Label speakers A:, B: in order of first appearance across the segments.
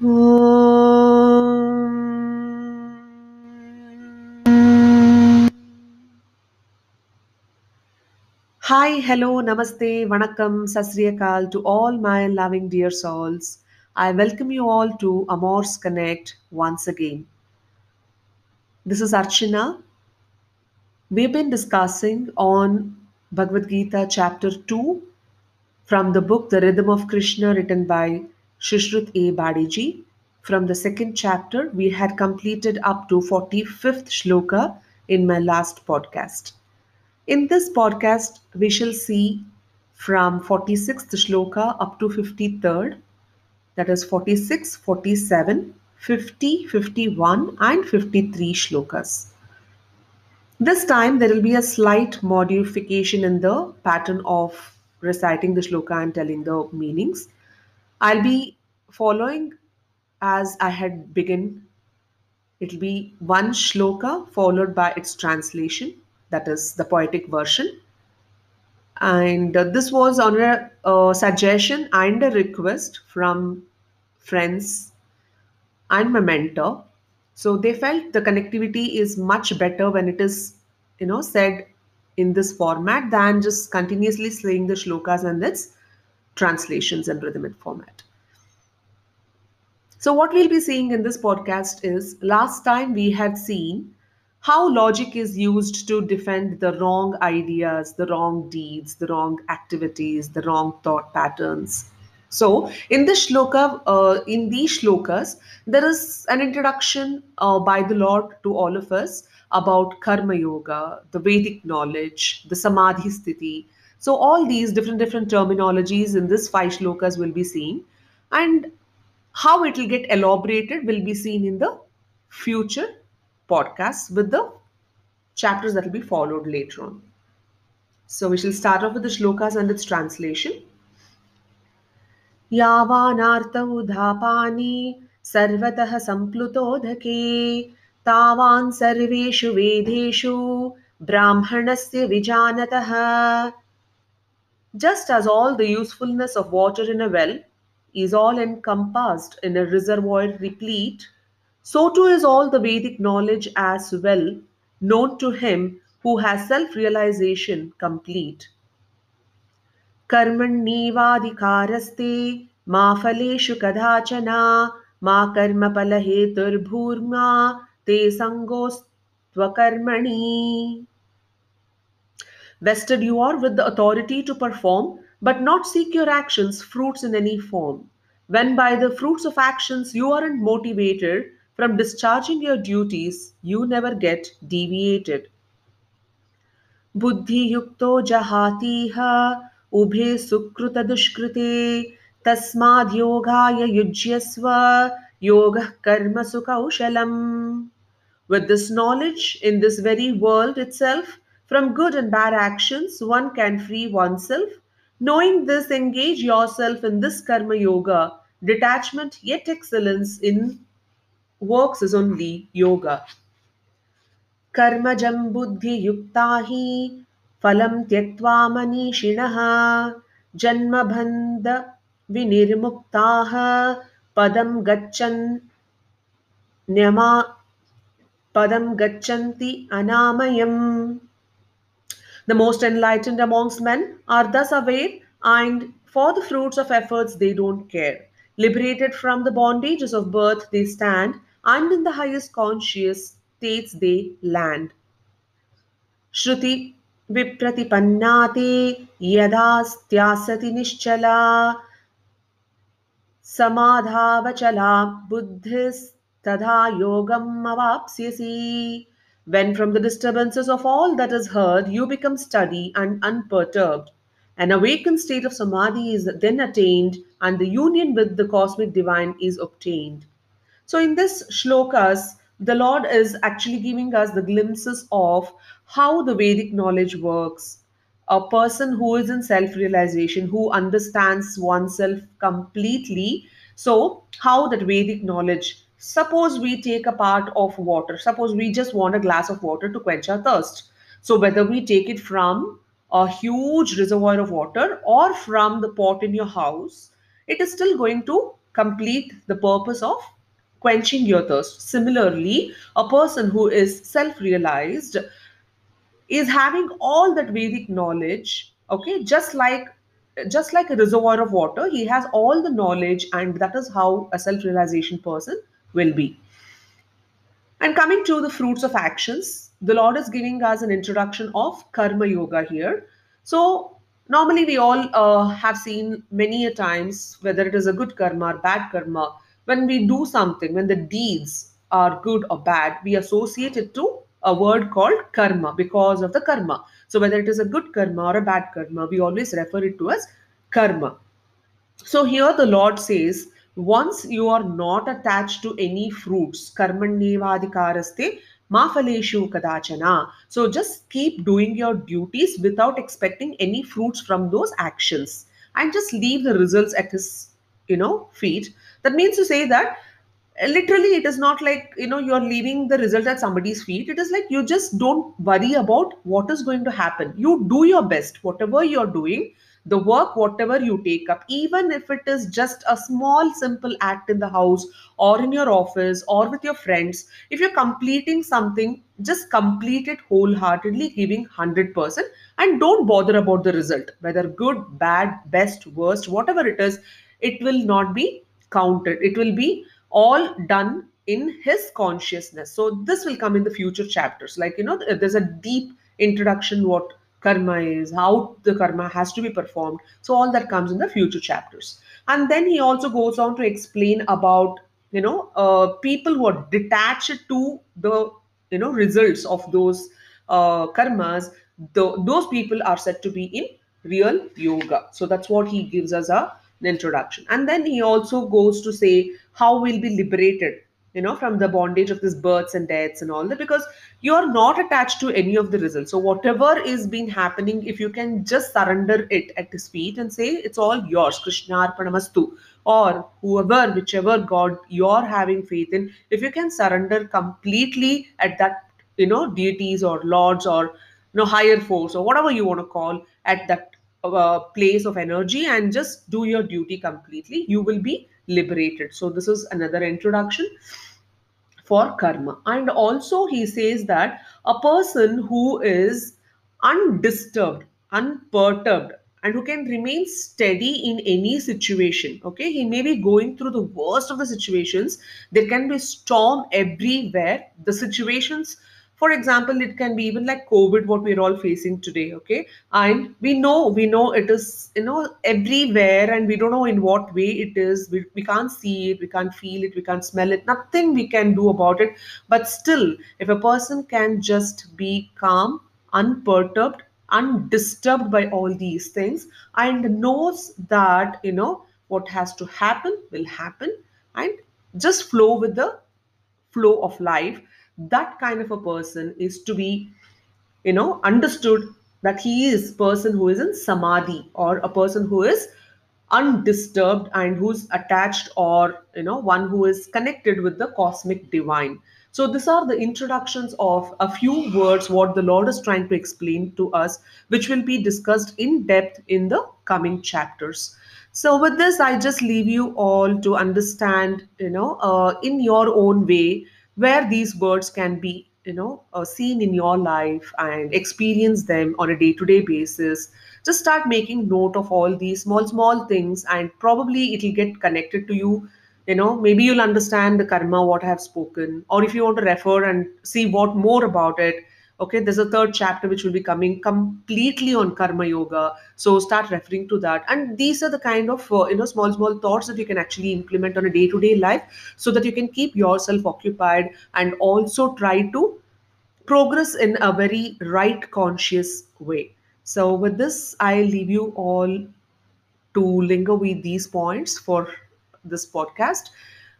A: Hi, hello, namaste, vanakkam, sasriyakal to all my loving dear souls. I welcome you all to Amor's Connect once again. This is Archana. We've been discussing on Bhagavad Gita chapter 2 from the book The Rhythm of Krishna written by Shishrut A. Badiji. From the second chapter, we had completed up to 45th shloka in my last podcast. In this podcast, we shall see from 46th shloka up to 53rd, that is 46, 47, 50, 51, and 53 shlokas. This time, there will be a slight modification in the pattern of reciting the shloka and telling the meanings. I'll be following as I had begun. It'll be one shloka followed by its translation that is the poetic version. And uh, this was on a uh, suggestion and a request from friends and my mentor. So they felt the connectivity is much better when it is, you know, said in this format than just continuously slaying the shlokas and its translations and rhythmic format. So, what we'll be seeing in this podcast is last time we had seen how logic is used to defend the wrong ideas, the wrong deeds, the wrong activities, the wrong thought patterns. So, in this shloka, uh, in these shlokas, there is an introduction uh, by the Lord to all of us about karma yoga, the Vedic knowledge, the samadhi sthiti. So, all these different different terminologies in this five shlokas will be seen, and how it will get elaborated will be seen in the future podcasts with the chapters that will be followed later on. So we shall start off with the shlokas and its translation. यावानार्त उधापानि सर्वतः सम्प्लुतोदके तावान् सर्वेषु वेदेषु ब्राह्मणस्य विजानतः Just as all the usefulness of water in a well is all encompassed in a reservoir replete, so too is all the Vedic knowledge as well, known to him who has self realization complete. Karmanivadikaraste ma phaleshu kadachana ma karma palaheturbhurma te sangostva Vested you are with the authority to perform but not seek your actions fruits in any form. When by the fruits of actions you aren't motivated from discharging your duties, you never get deviated. बुद्धियुक्तो जहातीह उभे सुकृतदुष्कृते तस्माद्योगाय युज्यस्व योगः कर्मसु कौशलम् With this knowledge, in this very world itself, from good and bad actions, one can free oneself. Knowing this, engage yourself in this karma yoga. Detachment yet excellence in works is only yoga. कर्मजं बुद्धियुक्ता हि फलं त्यक्त्वा मनीषिणः जन्मबन्धविनिर्मुक्ताः पदं गच्छन् न्यमा padam gachanti anamayam. The most enlightened amongst men are thus aware, and for the fruits of efforts they don't care. Liberated from the bondages of birth, they stand, and in the highest conscious states they land. Shruti styasati nischala samadhavachala buddhis tadha yogam avapsyasi. When from the disturbances of all that is heard you become steady and unperturbed, an awakened state of samadhi is then attained and the union with the cosmic divine is obtained. So, in this shlokas, the Lord is actually giving us the glimpses of how the Vedic knowledge works. A person who is in self realization, who understands oneself completely. So, how that Vedic knowledge Suppose we take a part of water. Suppose we just want a glass of water to quench our thirst. So whether we take it from a huge reservoir of water or from the pot in your house, it is still going to complete the purpose of quenching your thirst. Similarly, a person who is self realized is having all that Vedic knowledge, okay, just like just like a reservoir of water, he has all the knowledge, and that is how a self-realization person will be. And coming to the fruits of actions, the Lord is giving us an introduction of Karma Yoga here. So, normally we all uh, have seen many a times, whether it is a good karma or bad karma, when we do something, when the deeds are good or bad, we associate it to a word called karma because of the karma. So, whether it is a good karma or a bad karma, we always refer it to as karma. So here the Lord says, once you are not attached to any fruits, karmanyevadhikaraste mafaleshu kadachana. So just keep doing your duties without expecting any fruits from those actions and just leave the results at his, you know, feet. That means to say that uh, literally it is not like you know you're leaving the result at somebody's feet it is like you just don't worry about what is going to happen you do your best whatever you're doing the work whatever you take up even if it is just a small simple act in the house or in your office or with your friends if you're completing something just complete it wholeheartedly giving 100% and don't bother about the result. Whether good bad best worst whatever it is it will not be counted. It will be all done in his consciousness. So this will come in the future chapters. Like you know there's a deep introduction what karma is, how the karma has to be performed. So all that comes in the future chapters. And then he also goes on to explain about you know uh, people who are detached to the you know results of those uh, karmas. The, those people are said to be in real yoga. So that's what he gives us a, an introduction. And then he also goes to say how we'll be liberated you know from the bondage of this births and deaths and all that because you're not attached to any of the results. So whatever is been happening if you can just surrender it at his feet and say it's all yours krishna arpanamastu or whoever whichever god you're having faith in if you can surrender completely at that you know deities or lords or you know higher force or whatever you want to call at that uh, place of energy and just do your duty completely you will be liberated so this is another introduction for karma. And also, he says that a person who is undisturbed, unperturbed, and who can remain steady in any situation. Okay, he may be going through the worst of the situations. There can be storm everywhere. The situations for example it can be even like covid what we're all facing today okay? And we know we know it is you know everywhere and we don't know in what way it is. We, we can't see it we can't feel it we can't smell it. Nothing we can do about it. But still if a person can just be calm unperturbed undisturbed by all these things and knows that you know what has to happen will happen and just flow with the flow of life that kind of a person is to be you know understood that he is person who is in samadhi or a person who is undisturbed and who's attached or you know one who is connected with the cosmic divine. So these are the introductions of a few words what the lord is trying to explain to us which will be discussed in depth in the coming chapters. So with this i just leave you all to understand you know uh, in your own way where these words can be you know uh, seen in your life and experience them on a day to day basis. Just start making note of all these small small things and probably it'll get connected to you. You know maybe you'll understand the karma what i have spoken or if you want to refer and see what more about it okay there's a third chapter which will be coming completely on karma yoga. So start referring to that. And these are the kind of uh, you know small small thoughts that you can actually implement on a day to day life so that you can keep yourself occupied and also try to progress in a very right conscious way. So with this i leave you all to linger with these points for this podcast.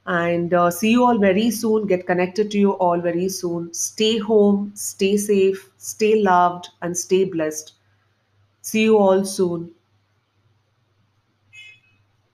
A: And uh, see you all very soon. Get connected to you all very soon. Stay home, stay safe, stay loved, and stay blessed. See you all soon.